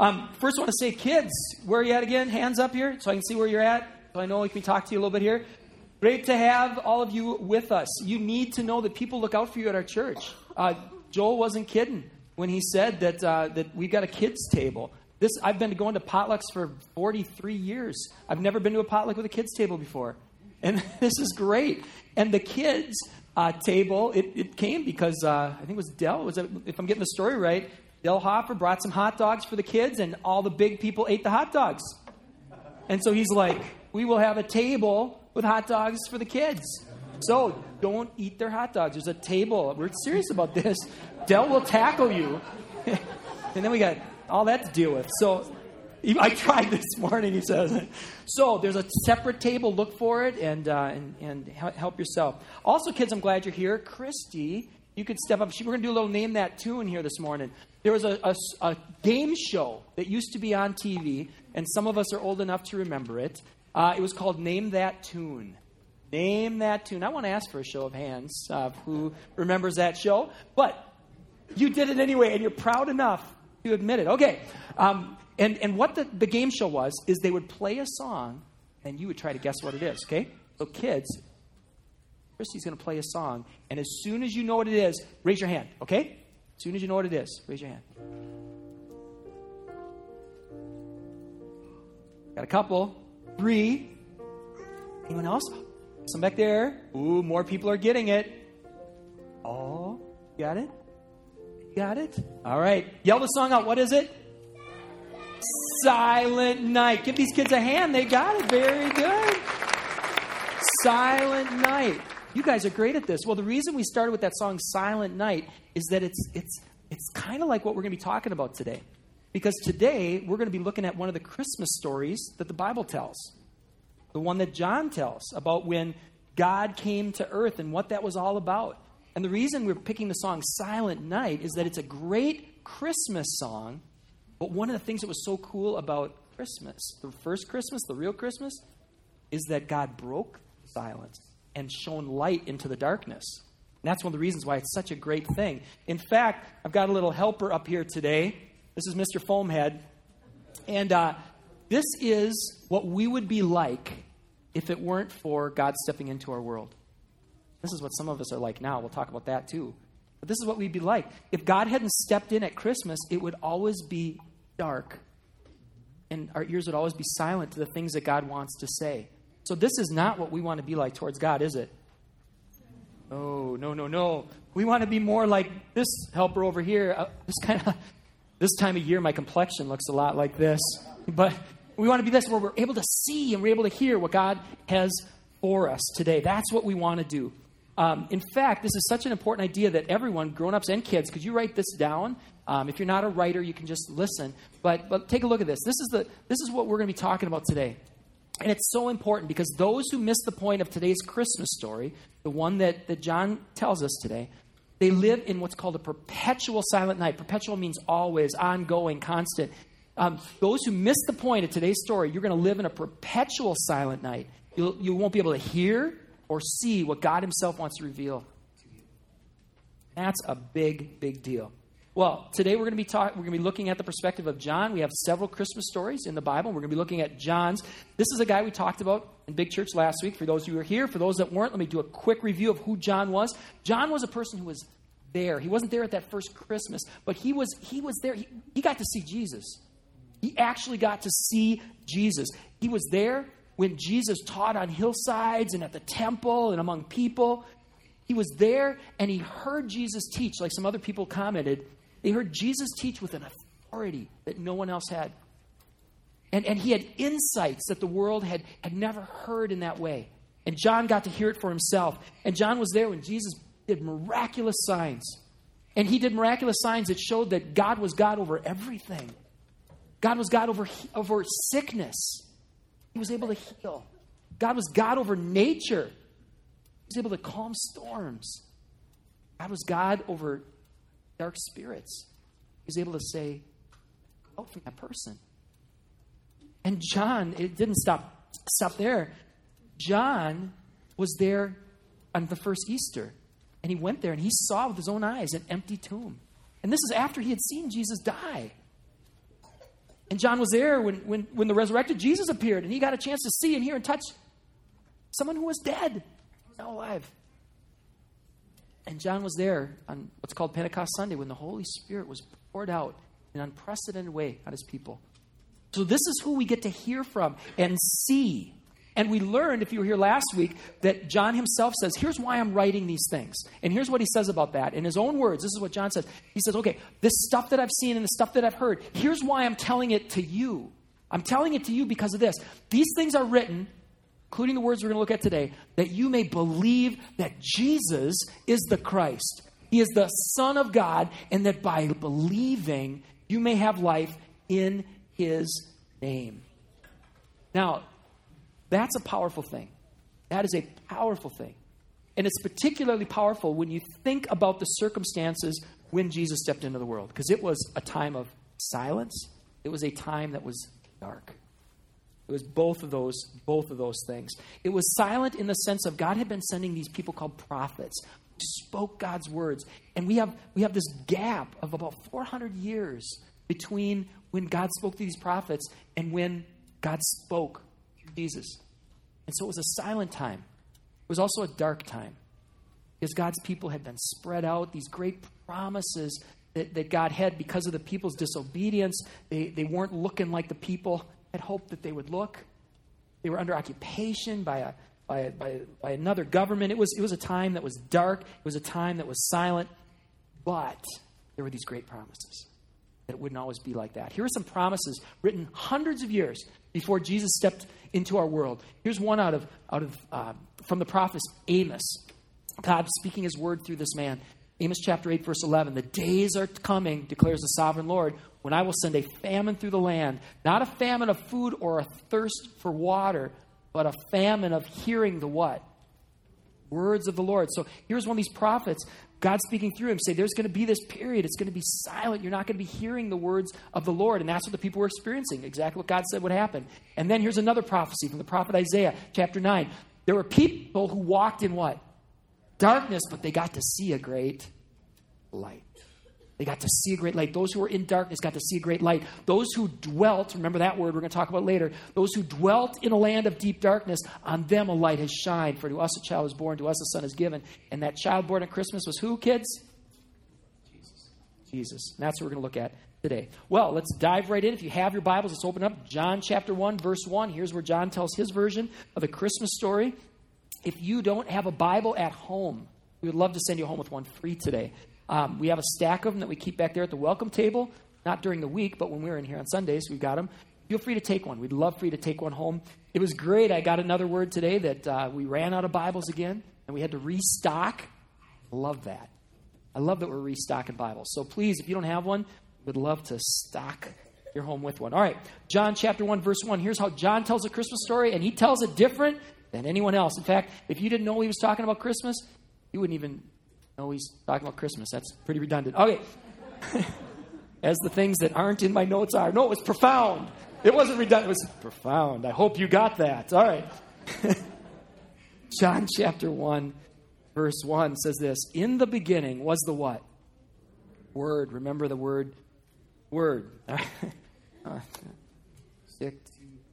Um, first, I want to say, kids, where are you at again? Hands up here so I can see where you're at. So I know we can talk to you a little bit here. Great to have all of you with us. You need to know that people look out for you at our church. Uh, Joel wasn't kidding when he said that uh, that we've got a kids table. This I've been going to potlucks for 43 years. I've never been to a potluck with a kids table before, and this is great. And the kids uh, table it, it, came because uh, I think it was Dell. Was if I'm getting the story right, Dell Hopper brought some hot dogs for the kids, and all the big people ate the hot dogs. And so he's like, "We will have a table with hot dogs for the kids." So don't eat their hot dogs. There's a table. We're serious about this. Dell will tackle you. and then we got all that to deal with. So I tried this morning, he says. So there's a separate table. Look for it and, uh, and, and help yourself. Also, kids, I'm glad you're here. Christy, you could step up. We're going to do a little name that tune here this morning. There was a, a, a, game show that used to be on TV, and some of us are old enough to remember it. Uh, it was called Name That Tune. Name that tune. I want to ask for a show of hands of who remembers that show, but you did it anyway, and you're proud enough to admit it. Okay. Um, and, and what the, the game show was, is they would play a song, and you would try to guess what it is, okay? So, kids, Christy's going to play a song, and as soon as you know what it is, raise your hand, okay? As soon as you know what it is, raise your hand. Got a couple. Three. Anyone else? Some back there. Ooh, more people are getting it. Oh, got it? Got it? All right. Yell the song out. What is it? Silent Night. Give these kids a hand. They got it. Very good. Silent Night. You guys are great at this. Well, the reason we started with that song Silent Night is that it's it's it's kind of like what we're going to be talking about today. Because today we're going to be looking at one of the Christmas stories that the Bible tells the one that John tells about when God came to earth and what that was all about. And the reason we're picking the song Silent Night is that it's a great Christmas song, but one of the things that was so cool about Christmas, the first Christmas, the real Christmas, is that God broke silence and shone light into the darkness. And that's one of the reasons why it's such a great thing. In fact, I've got a little helper up here today. This is Mr. Foamhead. And uh, this is what we would be like if it weren't for God stepping into our world. This is what some of us are like now. We'll talk about that too. But this is what we'd be like. If God hadn't stepped in at Christmas, it would always be dark. And our ears would always be silent to the things that God wants to say. So this is not what we want to be like towards God, is it? Oh, no, no, no. We want to be more like this helper over here. Uh, this kind of this time of year my complexion looks a lot like this. But we want to be this where we're able to see and we're able to hear what God has for us today. That's what we want to do. Um, in fact, this is such an important idea that everyone, grown ups and kids, could you write this down? Um, if you're not a writer, you can just listen. But, but take a look at this. This is, the, this is what we're going to be talking about today. And it's so important because those who miss the point of today's Christmas story, the one that, that John tells us today, they live in what's called a perpetual silent night. Perpetual means always, ongoing, constant. Um, those who miss the point of today's story, you're going to live in a perpetual silent night. You'll, you won't be able to hear or see what God Himself wants to reveal to you. That's a big, big deal. Well, today we're going to be talking. We're going to be looking at the perspective of John. We have several Christmas stories in the Bible. We're going to be looking at John's. This is a guy we talked about in Big Church last week. For those who are here, for those that weren't, let me do a quick review of who John was. John was a person who was there. He wasn't there at that first Christmas, but he was. He was there. He, he got to see Jesus. He actually got to see Jesus. He was there when Jesus taught on hillsides and at the temple and among people. He was there and he heard Jesus teach, like some other people commented. They heard Jesus teach with an authority that no one else had. And, and he had insights that the world had, had never heard in that way. And John got to hear it for himself. And John was there when Jesus did miraculous signs. And he did miraculous signs that showed that God was God over everything. God was God over, over sickness. He was able to heal. God was God over nature. He was able to calm storms. God was God over dark spirits. He's able to say, oh, out from that person. And John, it didn't stop, stop there. John was there on the first Easter. And he went there and he saw with his own eyes an empty tomb. And this is after he had seen Jesus die. And John was there when, when, when the resurrected Jesus appeared, and he got a chance to see and hear and touch someone who was dead, now alive. And John was there on what's called Pentecost Sunday when the Holy Spirit was poured out in an unprecedented way on his people. So, this is who we get to hear from and see. And we learned, if you were here last week, that John himself says, Here's why I'm writing these things. And here's what he says about that. In his own words, this is what John says. He says, Okay, this stuff that I've seen and the stuff that I've heard, here's why I'm telling it to you. I'm telling it to you because of this. These things are written, including the words we're going to look at today, that you may believe that Jesus is the Christ. He is the Son of God, and that by believing, you may have life in his name. Now, that's a powerful thing. That is a powerful thing. And it's particularly powerful when you think about the circumstances when Jesus stepped into the world, because it was a time of silence, it was a time that was dark. It was both of those, both of those things. It was silent in the sense of God had been sending these people called prophets who spoke God's words. And we have we have this gap of about 400 years between when God spoke to these prophets and when God spoke Jesus. And so it was a silent time. It was also a dark time because God's people had been spread out, these great promises that, that God had because of the people's disobedience. They, they weren't looking like the people had hoped that they would look. They were under occupation by a by, by, by another government. It was, it was a time that was dark. It was a time that was silent. But there were these great promises that it wouldn't always be like that. Here are some promises written hundreds of years before Jesus stepped into our world. Here's one out of, out of uh, from the prophet Amos. God speaking his word through this man. Amos chapter 8, verse 11. The days are coming, declares the sovereign Lord, when I will send a famine through the land, not a famine of food or a thirst for water, but a famine of hearing the what? Words of the Lord. So here's one of these prophets God speaking through him say there's going to be this period. It's going to be silent. You're not going to be hearing the words of the Lord. And that's what the people were experiencing. Exactly what God said would happen. And then here's another prophecy from the prophet Isaiah, chapter 9. There were people who walked in what? Darkness, but they got to see a great light. They got to see a great light. Those who were in darkness got to see a great light. Those who dwelt, remember that word we're going to talk about later, those who dwelt in a land of deep darkness, on them a light has shined. For to us a child is born, to us a son is given. And that child born at Christmas was who, kids? Jesus. Jesus. And that's what we're going to look at today. Well, let's dive right in. If you have your Bibles, let's open up John chapter 1, verse 1. Here's where John tells his version of the Christmas story. If you don't have a Bible at home, we would love to send you home with one free today. Um, we have a stack of them that we keep back there at the welcome table, not during the week, but when we're in here on Sundays, we've got them. Feel free to take one. We'd love for you to take one home. It was great. I got another word today that uh, we ran out of Bibles again, and we had to restock. Love that. I love that we're restocking Bibles. So please, if you don't have one, would love to stock your home with one. All right, John chapter 1, verse 1. Here's how John tells a Christmas story, and he tells it different than anyone else. In fact, if you didn't know he was talking about Christmas, you wouldn't even know he's talking about Christmas. That's pretty redundant. Okay. As the things that aren't in my notes are. No, it was profound. It wasn't redundant. It was profound. I hope you got that. All right. John chapter 1, verse 1 says this In the beginning was the what? Word. Remember the word? Word.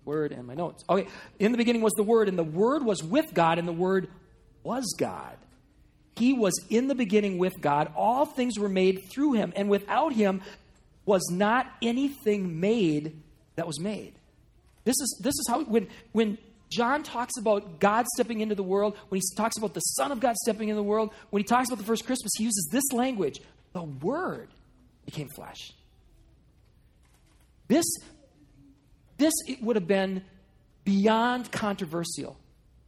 word and my notes. Okay. In the beginning was the Word, and the Word was with God, and the Word was God. He was in the beginning with God. All things were made through him, and without him was not anything made that was made. This is, this is how, when, when John talks about God stepping into the world, when he talks about the Son of God stepping into the world, when he talks about the first Christmas, he uses this language the Word became flesh. This, this it would have been beyond controversial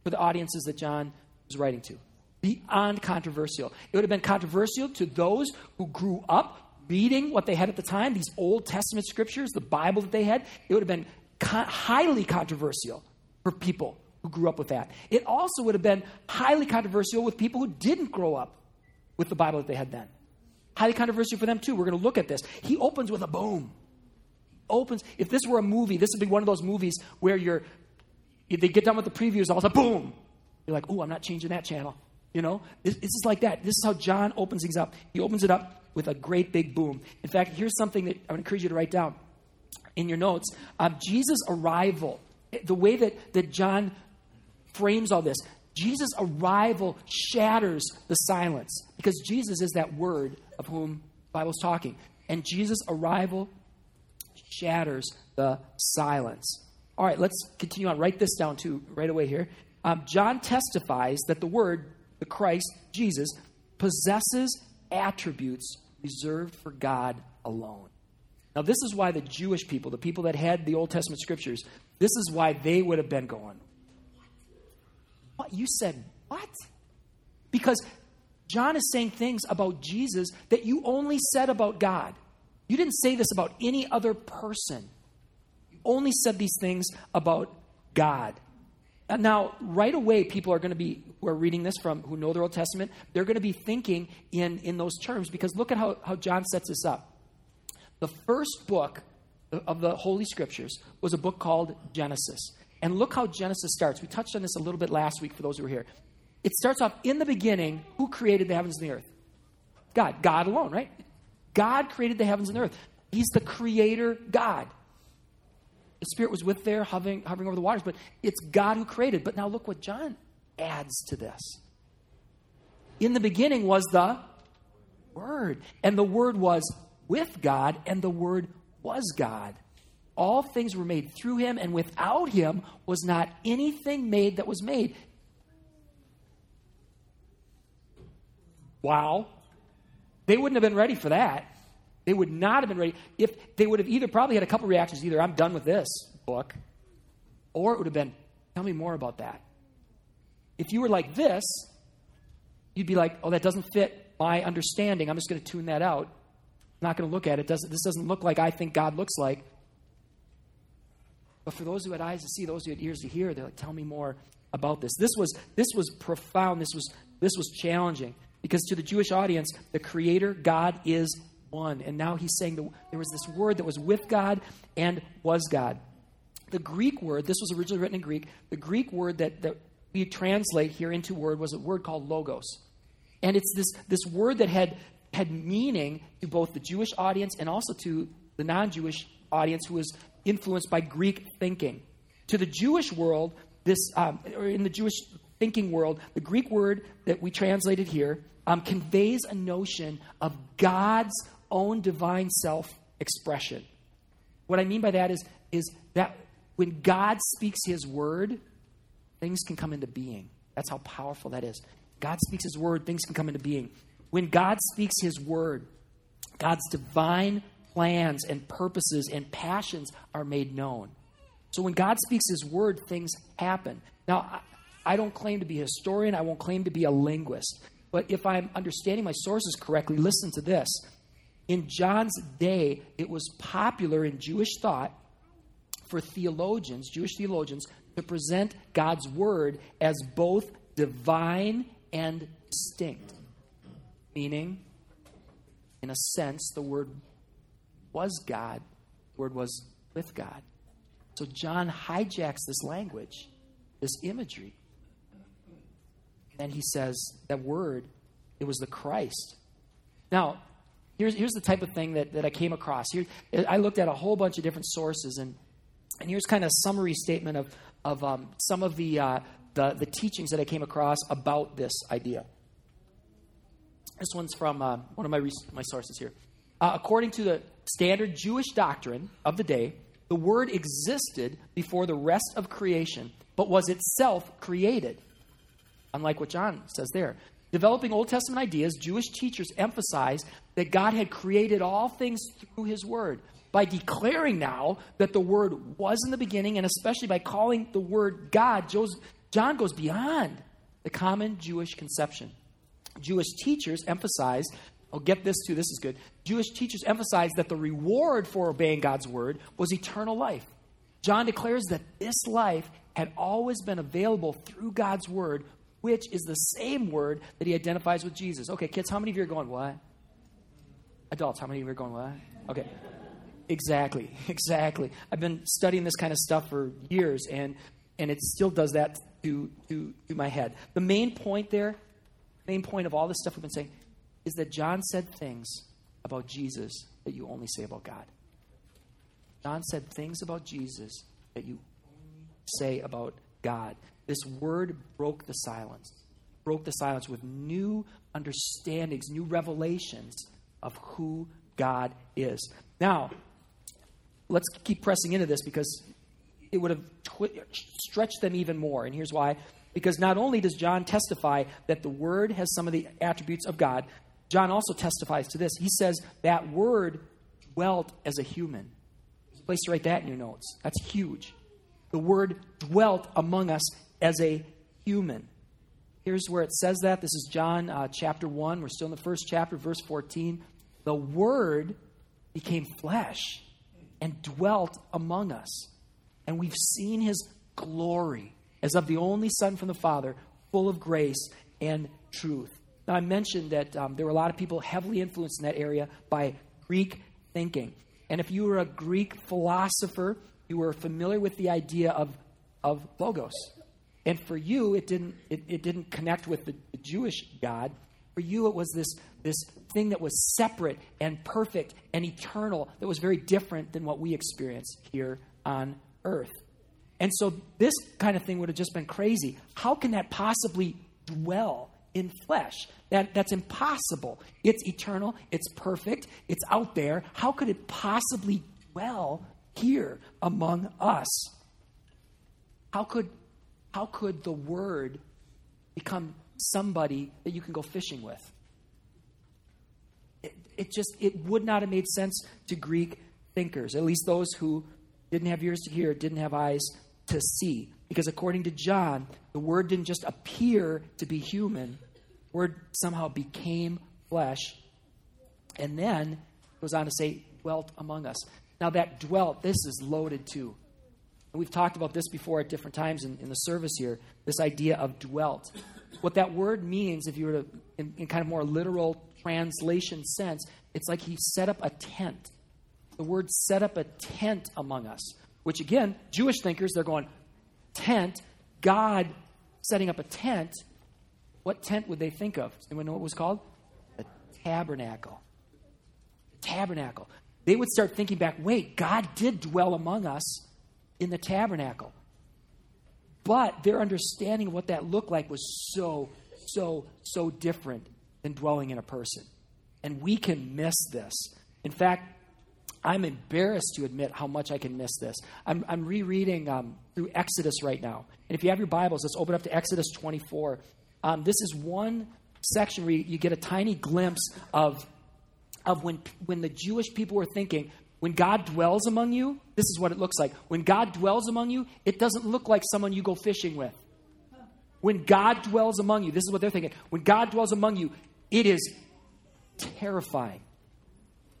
for the audiences that John was writing to beyond controversial. It would have been controversial to those who grew up reading what they had at the time, these Old Testament scriptures, the Bible that they had. It would have been con- highly controversial for people who grew up with that. It also would have been highly controversial with people who didn't grow up with the Bible that they had then. Highly controversial for them too. We're going to look at this. He opens with a boom. Opens. If this were a movie, this would be one of those movies where you're. They get done with the previews, all of a sudden, boom! You're like, "Oh, I'm not changing that channel." You know, this, this is like that. This is how John opens things up. He opens it up with a great big boom. In fact, here's something that I would encourage you to write down. in your notes, um, Jesus' arrival, the way that, that John frames all this, Jesus' arrival shatters the silence because Jesus is that word of whom the Bible's talking. And Jesus' arrival shatters the silence. All right, let's continue on. Write this down too, right away here. Um, John testifies that the word, the Christ, Jesus, possesses attributes reserved for God alone. Now, this is why the Jewish people, the people that had the Old Testament scriptures, this is why they would have been going, What? You said what? Because John is saying things about Jesus that you only said about God. You didn't say this about any other person. You only said these things about God. Now, right away, people are going to be, who are reading this from, who know their Old Testament, they're going to be thinking in, in those terms because look at how, how John sets this up. The first book of the Holy Scriptures was a book called Genesis. And look how Genesis starts. We touched on this a little bit last week for those who were here. It starts off in the beginning who created the heavens and the earth? God. God alone, right? God created the heavens and the earth. He's the creator God. The Spirit was with there, hovering, hovering over the waters, but it's God who created. But now look what John adds to this. In the beginning was the Word, and the Word was with God, and the Word was God. All things were made through him, and without him was not anything made that was made. Wow. They wouldn't have been ready for that. They would not have been ready. If they would have either probably had a couple reactions either, I'm done with this book, or it would have been, tell me more about that. If you were like this, you'd be like, oh, that doesn't fit my understanding. I'm just going to tune that out. I'm not going to look at it. Doesn't, this doesn't look like I think God looks like. But for those who had eyes to see, those who had ears to hear, they're like, tell me more about this. This was, this was profound. This was, this was challenging. Because to the Jewish audience, the Creator, God, is one. And now he's saying that there was this word that was with God and was God. The Greek word, this was originally written in Greek, the Greek word that, that we translate here into word was a word called logos. And it's this, this word that had, had meaning to both the Jewish audience and also to the non Jewish audience who was influenced by Greek thinking. To the Jewish world, this, um, or in the Jewish thinking world, the Greek word that we translated here um, conveys a notion of God's own divine self expression. What I mean by that is, is that when God speaks his word, things can come into being. That's how powerful that is. God speaks his word, things can come into being. When God speaks his word, God's divine plans and purposes and passions are made known. So when God speaks his word, things happen. Now, I don't claim to be a historian, I won't claim to be a linguist. But if I'm understanding my sources correctly, listen to this. In John's day, it was popular in Jewish thought for theologians, Jewish theologians, to present God's word as both divine and distinct. Meaning, in a sense, the word was God, the word was with God. So John hijacks this language, this imagery. And he says that word, it was the Christ. Now, here's, here's the type of thing that, that I came across. Here, I looked at a whole bunch of different sources, and, and here's kind of a summary statement of, of um, some of the, uh, the, the teachings that I came across about this idea. This one's from uh, one of my, my sources here. Uh, according to the standard Jewish doctrine of the day, the Word existed before the rest of creation, but was itself created. Unlike what John says there. Developing Old Testament ideas, Jewish teachers emphasized that God had created all things through His Word. By declaring now that the Word was in the beginning, and especially by calling the Word God, John goes beyond the common Jewish conception. Jewish teachers emphasize, oh, get this too, this is good. Jewish teachers emphasize that the reward for obeying God's word was eternal life. John declares that this life had always been available through God's word, which is the same word that he identifies with Jesus. Okay, kids, how many of you are going, what? Adults, how many of you are going, what? Okay. Exactly, exactly. I've been studying this kind of stuff for years, and, and it still does that to, to, to my head. The main point there main point of all this stuff we've been saying is that John said things about Jesus that you only say about God. John said things about Jesus that you say about God. This word broke the silence, broke the silence with new understandings, new revelations of who God is. Now, let's keep pressing into this because it would have twi- stretched them even more. And here's why. Because not only does John testify that the Word has some of the attributes of God, John also testifies to this. He says that Word dwelt as a human. A place to write that in your notes. That's huge. The Word dwelt among us as a human. Here's where it says that. This is John uh, chapter 1. We're still in the first chapter, verse 14. The Word became flesh and dwelt among us. And we've seen his glory as of the only Son from the Father, full of grace and truth. Now, I mentioned that um, there were a lot of people heavily influenced in that area by Greek thinking. And if you were a Greek philosopher, you were familiar with the idea of, of logos. And for you, it didn't, it, it didn't connect with the, the Jewish God. For you, it was this, this thing that was separate and perfect and eternal that was very different than what we experience here on earth. And so this kind of thing would have just been crazy. How can that possibly dwell in flesh? That, that's impossible. It's eternal, it's perfect, it's out there. How could it possibly dwell here among us? How could, how could the word become somebody that you can go fishing with? It, it just it would not have made sense to Greek thinkers, at least those who didn't have ears to hear, didn't have eyes to see. Because according to John, the word didn't just appear to be human, the word somehow became flesh. And then goes on to say, dwelt among us. Now, that dwelt, this is loaded too. We've talked about this before at different times in, in the service here this idea of dwelt. What that word means, if you were to, in, in kind of more literal translation sense, it's like he set up a tent. The word set up a tent among us, which again, Jewish thinkers, they're going, tent, God setting up a tent. What tent would they think of? Anyone know what it was called? The tabernacle. The tabernacle. They would start thinking back wait, God did dwell among us in the tabernacle. But their understanding of what that looked like was so, so, so different than dwelling in a person. And we can miss this. In fact, I'm embarrassed to admit how much I can miss this. I'm, I'm rereading um, through Exodus right now. And if you have your Bibles, let's open up to Exodus 24. Um, this is one section where you, you get a tiny glimpse of, of when, when the Jewish people were thinking, when God dwells among you, this is what it looks like. When God dwells among you, it doesn't look like someone you go fishing with. When God dwells among you, this is what they're thinking. When God dwells among you, it is terrifying.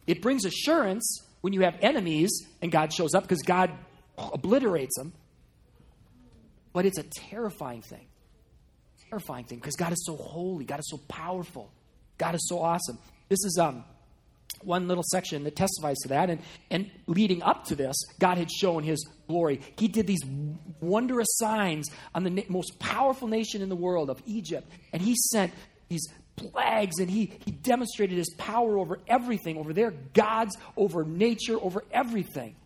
It brings assurance when you have enemies and God shows up because God obliterates them. But it's a terrifying thing. Terrifying thing because God is so holy, God is so powerful, God is so awesome. This is um one little section that testifies to that. And, and leading up to this, God had shown his glory. He did these wondrous signs on the na- most powerful nation in the world of Egypt. And he sent these plagues and he, he demonstrated his power over everything, over their gods, over nature, over everything.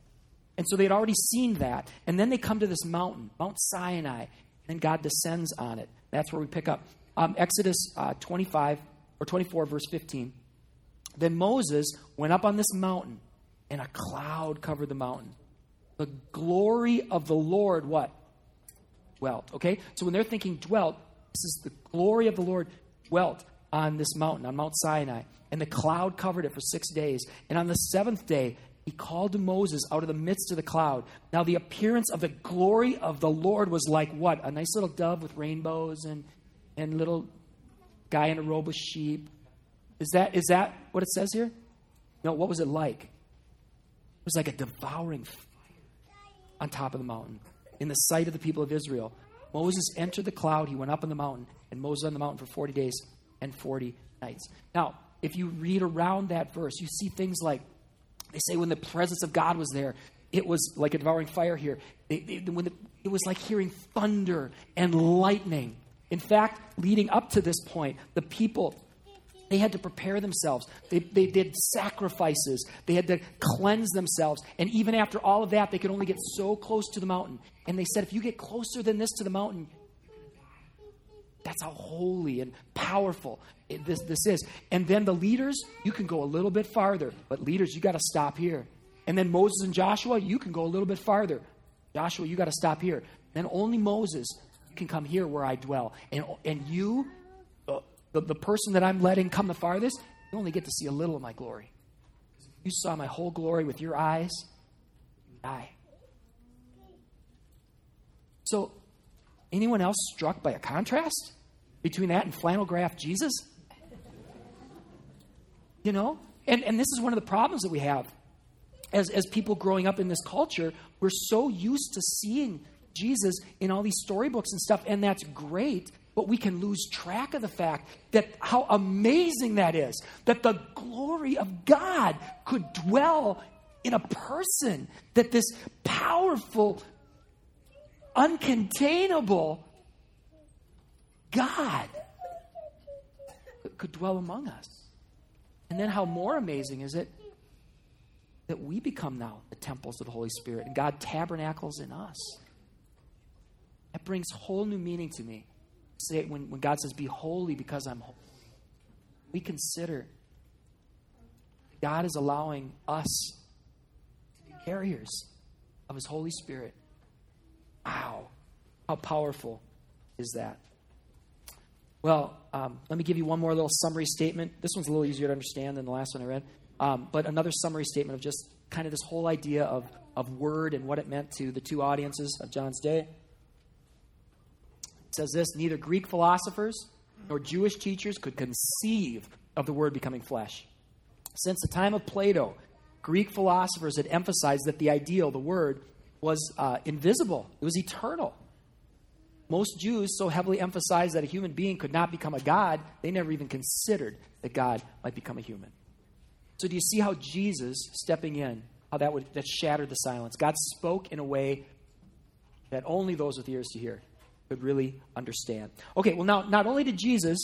And so they had already seen that. And then they come to this mountain, Mount Sinai, and God descends on it. That's where we pick up. Um, Exodus uh, 25 or 24, verse 15. Then Moses went up on this mountain, and a cloud covered the mountain. The glory of the Lord, what? Dwelt. Okay? So when they're thinking dwelt, this is the glory of the Lord dwelt on this mountain, on Mount Sinai. And the cloud covered it for six days. And on the seventh day, he called to Moses out of the midst of the cloud. Now, the appearance of the glory of the Lord was like what? A nice little dove with rainbows and, and little guy in a robe of sheep. Is that, is that what it says here? No, what was it like? It was like a devouring fire on top of the mountain in the sight of the people of Israel. Moses entered the cloud, he went up on the mountain, and Moses on the mountain for 40 days and 40 nights. Now, if you read around that verse, you see things like they say when the presence of God was there, it was like a devouring fire here. They, they, when the, it was like hearing thunder and lightning. In fact, leading up to this point, the people They had to prepare themselves. They, they did sacrifices. They had to cleanse themselves. And even after all of that, they could only get so close to the mountain. And they said, if you get closer than this to the mountain, that's how holy and powerful this, this is. And then the leaders, you can go a little bit farther. But leaders, you got to stop here. And then Moses and Joshua, you can go a little bit farther. Joshua, you got to stop here. Then only Moses can come here where I dwell. And, and you, the, the person that I'm letting come the farthest, you only get to see a little of my glory. You saw my whole glory with your eyes, you die. So, anyone else struck by a contrast between that and flannel graph Jesus? You know? And, and this is one of the problems that we have as, as people growing up in this culture. We're so used to seeing Jesus in all these storybooks and stuff, and that's great. But we can lose track of the fact that how amazing that is. That the glory of God could dwell in a person. That this powerful, uncontainable God could dwell among us. And then how more amazing is it that we become now the temples of the Holy Spirit and God tabernacles in us. That brings whole new meaning to me. Say when, when God says, Be holy because I'm holy. We consider God is allowing us to be carriers of His Holy Spirit. Wow. How powerful is that? Well, um, let me give you one more little summary statement. This one's a little easier to understand than the last one I read. Um, but another summary statement of just kind of this whole idea of, of word and what it meant to the two audiences of John's day says this neither Greek philosophers nor Jewish teachers could conceive of the word becoming flesh. Since the time of Plato, Greek philosophers had emphasized that the ideal, the word, was uh, invisible, it was eternal. Most Jews so heavily emphasized that a human being could not become a God, they never even considered that God might become a human. So, do you see how Jesus stepping in, how that would that shattered the silence? God spoke in a way that only those with ears to hear could really understand. Okay, well, now, not only did Jesus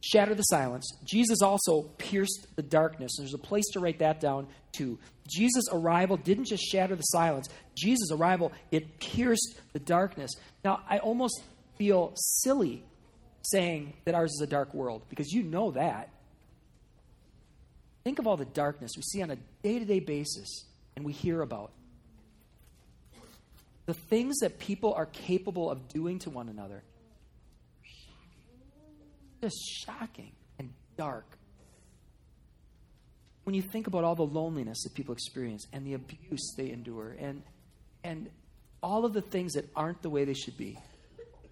shatter the silence, Jesus also pierced the darkness. There's a place to write that down, too. Jesus' arrival didn't just shatter the silence, Jesus' arrival, it pierced the darkness. Now, I almost feel silly saying that ours is a dark world because you know that. Think of all the darkness we see on a day to day basis and we hear about the things that people are capable of doing to one another. Just shocking and dark. When you think about all the loneliness that people experience and the abuse they endure and, and all of the things that aren't the way they should be,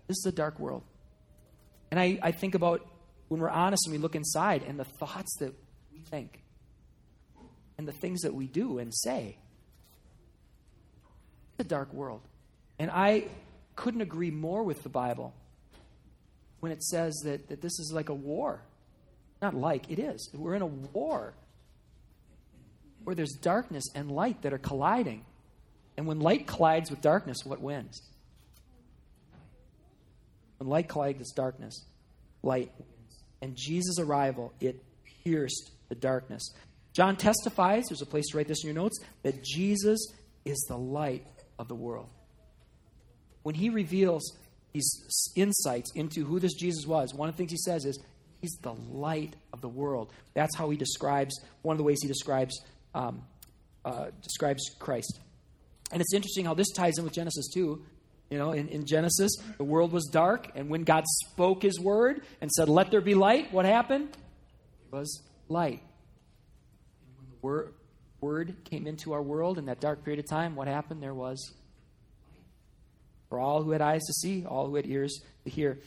this is a dark world. And I, I think about when we're honest and we look inside and the thoughts that we think and the things that we do and say a dark world. And I couldn't agree more with the Bible when it says that, that this is like a war. Not like, it is. We're in a war where there's darkness and light that are colliding. And when light collides with darkness, what wins? When light collides with darkness, light wins. And Jesus' arrival, it pierced the darkness. John testifies, there's a place to write this in your notes, that Jesus is the light of the world. When he reveals these insights into who this Jesus was, one of the things he says is, He's the light of the world. That's how he describes, one of the ways he describes, um, uh, describes Christ. And it's interesting how this ties in with Genesis 2. You know, in, in Genesis, the world was dark, and when God spoke his word and said, Let there be light, what happened? It was light. And when the word, word came into our world in that dark period of time, what happened? There was for all who had eyes to see, all who had ears to hear.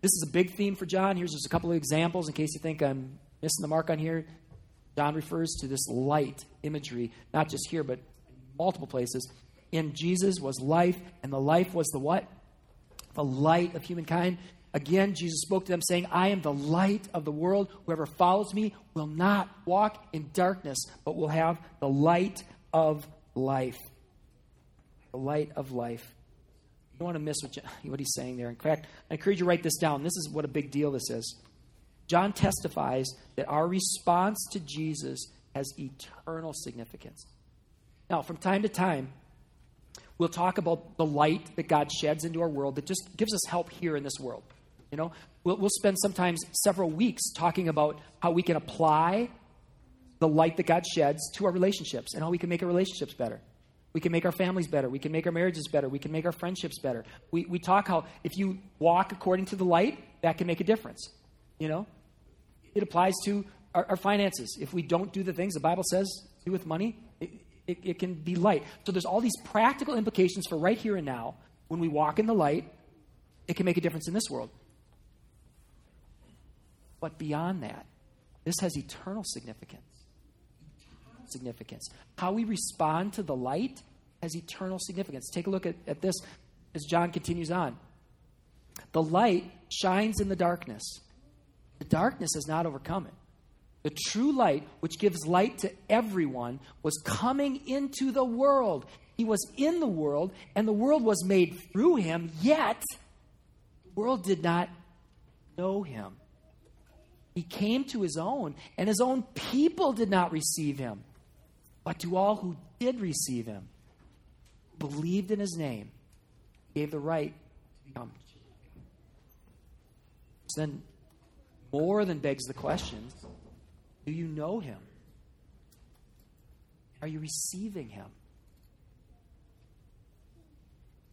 This is a big theme for John. Here's just a couple of examples in case you think I'm missing the mark on here. John refers to this light imagery, not just here, but multiple places. In Jesus was life, and the life was the what? The light of humankind. Again, Jesus spoke to them, saying, I am the light of the world. Whoever follows me will not walk in darkness, but will have the light of life. The light of life. You don't want to miss what, you, what he's saying there. In fact, I encourage you to write this down. This is what a big deal this is. John testifies that our response to Jesus has eternal significance. Now, from time to time, we'll talk about the light that God sheds into our world that just gives us help here in this world. You know, we'll, we'll spend sometimes several weeks talking about how we can apply the light that God sheds to our relationships and how we can make our relationships better. We can make our families better. We can make our marriages better. We can make our friendships better. We, we talk how if you walk according to the light, that can make a difference. You know, it applies to our, our finances. If we don't do the things the Bible says do with money, it, it, it can be light. So there's all these practical implications for right here and now. When we walk in the light, it can make a difference in this world. But beyond that, this has eternal significance. Significance. How we respond to the light has eternal significance. Take a look at, at this as John continues on. The light shines in the darkness. The darkness has not overcome it. The true light, which gives light to everyone, was coming into the world. He was in the world, and the world was made through him, yet the world did not know him. He came to his own, and his own people did not receive him. But to all who did receive him, believed in his name, gave the right to become. So then, more than begs the question do you know him? Are you receiving him?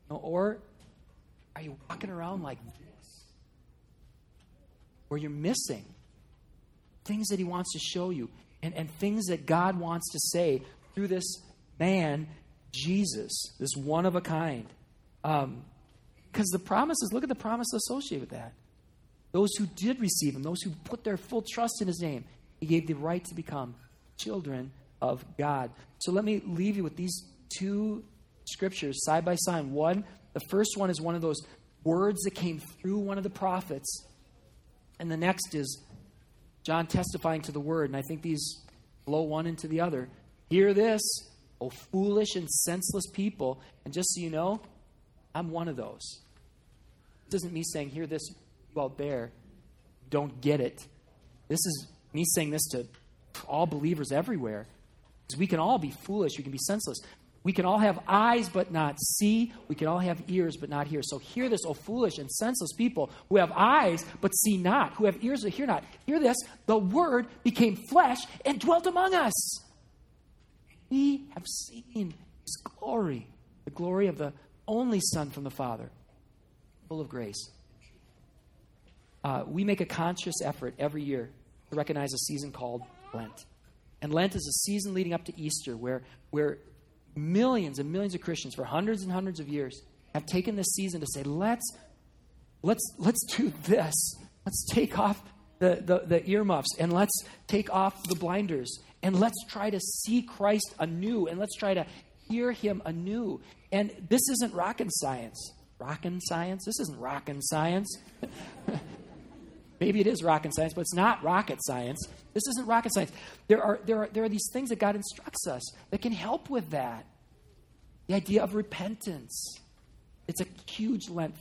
Or are you walking around like this? Where you're missing things that He wants to show you, and, and things that God wants to say through this man, Jesus, this one of a kind. Because um, the promises, look at the promise associated with that. Those who did receive Him, those who put their full trust in His name, He gave the right to become children of God. So let me leave you with these two scriptures side by side. One, the first one is one of those words that came through one of the prophets. And the next is John testifying to the word, and I think these flow one into the other. Hear this, O foolish and senseless people. And just so you know, I'm one of those. This isn't me saying, Hear this, you out there, don't get it. This is me saying this to all believers everywhere. Because we can all be foolish, we can be senseless. We can all have eyes but not see. We can all have ears but not hear. So hear this, O foolish and senseless people who have eyes but see not, who have ears but hear not. Hear this the Word became flesh and dwelt among us. We have seen His glory, the glory of the only Son from the Father, full of grace. Uh, we make a conscious effort every year to recognize a season called Lent. And Lent is a season leading up to Easter where, where millions and millions of Christians for hundreds and hundreds of years have taken this season to say, let's, let's, let's do this. Let's take off the, the, the earmuffs and let's take off the blinders and let's try to see Christ anew and let's try to hear him anew. And this isn't rocket science. Rockin' science? This isn't rockin' science. Maybe it is rocket science, but it's not rocket science. This isn't rocket science. There are, there, are, there are these things that God instructs us that can help with that. The idea of repentance. It's a huge length.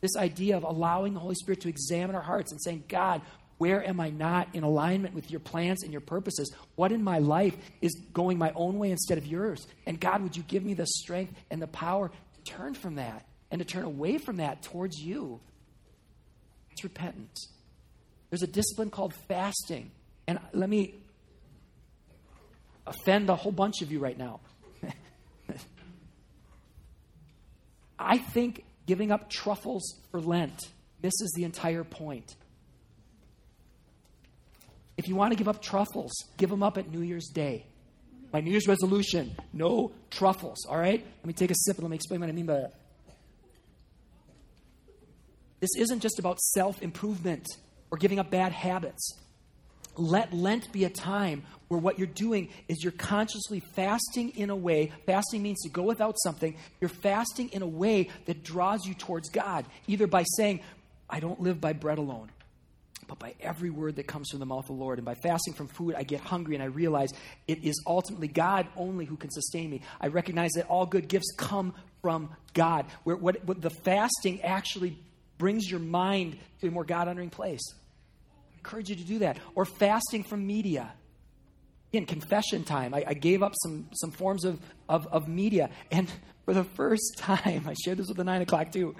This idea of allowing the Holy Spirit to examine our hearts and saying, God, where am I not in alignment with your plans and your purposes? What in my life is going my own way instead of yours? And God, would you give me the strength and the power to turn from that and to turn away from that towards you? It's repentance. There's a discipline called fasting. And let me offend a whole bunch of you right now. I think giving up truffles for Lent misses the entire point. If you want to give up truffles, give them up at New Year's Day. My New Year's resolution no truffles, all right? Let me take a sip and let me explain what I mean by that. This isn't just about self improvement or giving up bad habits. Let Lent be a time where what you're doing is you're consciously fasting in a way, fasting means to go without something, you're fasting in a way that draws you towards God, either by saying, I don't live by bread alone, but by every word that comes from the mouth of the Lord. And by fasting from food, I get hungry and I realize it is ultimately God only who can sustain me. I recognize that all good gifts come from God, where what, what the fasting actually brings your mind to a more God honoring place. Encourage you to do that. Or fasting from media. Again, confession time. I, I gave up some, some forms of, of, of media. And for the first time, I shared this with the nine o'clock too.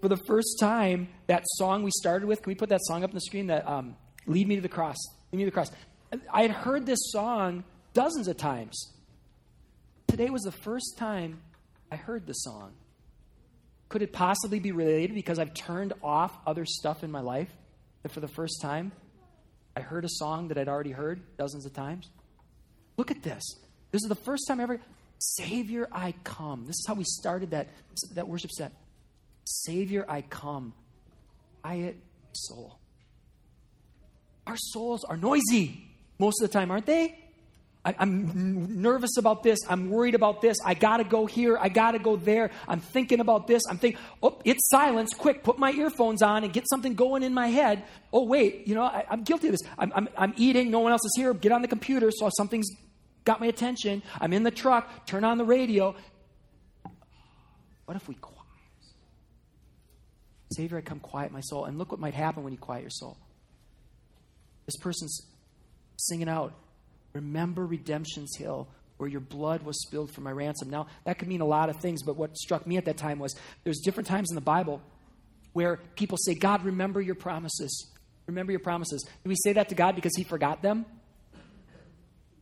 For the first time, that song we started with, can we put that song up on the screen? That um, Lead Me to the Cross. Lead Me to the Cross. I had heard this song dozens of times. Today was the first time I heard the song. Could it possibly be related because I've turned off other stuff in my life that for the first time I heard a song that I'd already heard dozens of times? Look at this. This is the first time ever. Savior, I come. This is how we started that, that worship set. Savior, I come. Quiet soul. Our souls are noisy most of the time, aren't they? I, am nervous about this. I'm worried about this. I got to go here. I got to go there. I'm thinking about this. I'm thinking, oh, it's silence. Quick, put my earphones on and get something going in my head. Oh, wait, you know, I, am guilty of this. I'm, I'm, I'm eating. No one else is here. Get on the computer. So something's got my attention. I'm in the truck. Turn on the radio. What if we quiet? Savior, I come quiet my soul. And look what might happen when you quiet your soul. This person's singing out Remember Redemption's Hill, where your blood was spilled for my ransom. Now, that could mean a lot of things, but what struck me at that time was there's different times in the Bible where people say, God, remember your promises. Remember your promises. Do we say that to God because he forgot them?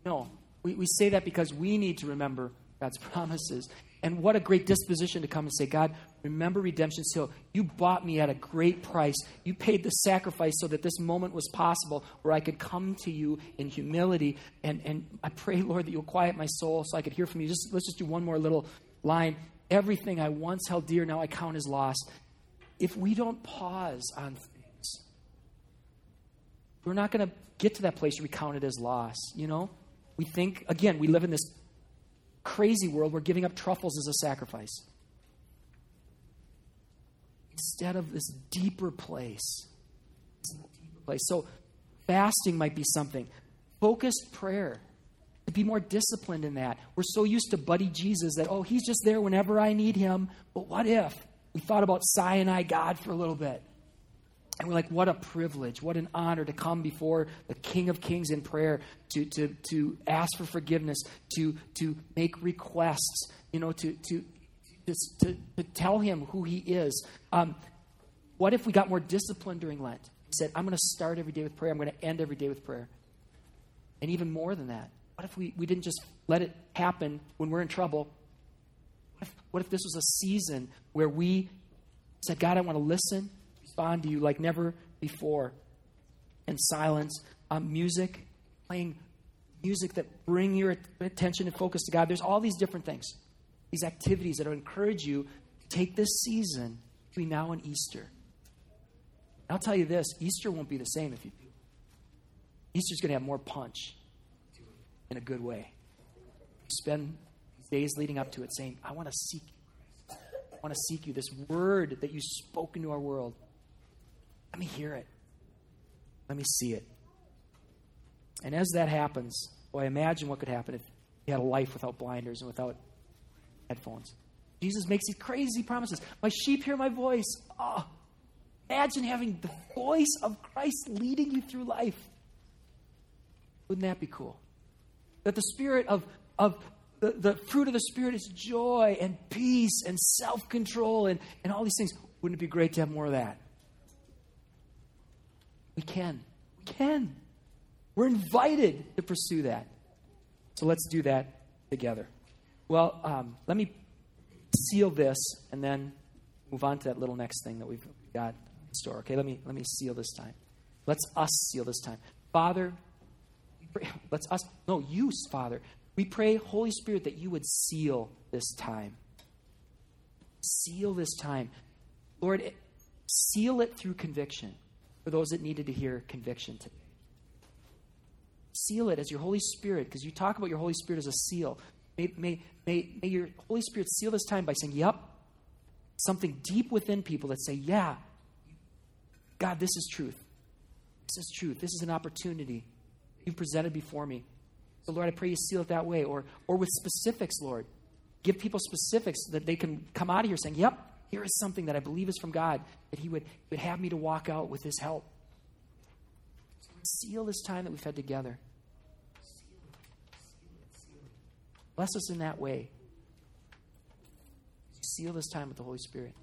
No. We, we say that because we need to remember God's promises. And what a great disposition to come and say, God, remember Redemption's Hill. You bought me at a great price. You paid the sacrifice so that this moment was possible where I could come to you in humility. And, and I pray, Lord, that you'll quiet my soul so I could hear from you. Just, let's just do one more little line. Everything I once held dear, now I count as lost. If we don't pause on things, we're not going to get to that place where we count it as loss, you know? We think, again, we live in this crazy world where giving up truffles is a sacrifice. Instead of this deeper place. Deeper place. So fasting might be something. Focused prayer. To be more disciplined in that. We're so used to buddy Jesus that, oh, he's just there whenever I need him. But what if we thought about Sinai God for a little bit? And we're like, what a privilege, what an honor to come before the King of Kings in prayer, to, to, to ask for forgiveness, to, to make requests, you know, to, to, to, to tell him who he is. Um, what if we got more disciplined during Lent? He said, I'm going to start every day with prayer, I'm going to end every day with prayer. And even more than that, what if we, we didn't just let it happen when we're in trouble? What if, what if this was a season where we said, God, I want to listen, respond to you like never before. And silence, um, music, playing music that bring your attention and focus to God. There's all these different things, these activities that encourage you to take this season between now and Easter. I'll tell you this Easter won't be the same if you do. Easter's going to have more punch in a good way. Spend days leading up to it saying, I want to seek. I want to seek you. This word that you spoke into our world. Let me hear it. Let me see it. And as that happens, well, I imagine what could happen if you had a life without blinders and without headphones. Jesus makes these crazy promises. My sheep hear my voice. Oh, imagine having the voice of Christ leading you through life. Wouldn't that be cool? That the spirit of, of the, the fruit of the Spirit is joy and peace and self control and, and all these things. Wouldn't it be great to have more of that? We can. We can. We're invited to pursue that. So let's do that together. Well, um, let me seal this and then move on to that little next thing that we've got in store. Okay, let me let me seal this time. Let's us seal this time. Father, let's us no use, Father. We pray, Holy Spirit, that you would seal this time. Seal this time. Lord, seal it through conviction for those that needed to hear conviction today. Seal it as your Holy Spirit, because you talk about your Holy Spirit as a seal. May, may, may, may your Holy Spirit seal this time by saying, Yep, something deep within people that say, Yeah, God, this is truth. This is truth. This is an opportunity you've presented before me. So, Lord, I pray you seal it that way, or, or with specifics, Lord. Give people specifics that they can come out of here saying, Yep, here is something that I believe is from God that He would, would have me to walk out with His help. Seal this time that we've had together. Bless us in that way. Seal this time with the Holy Spirit.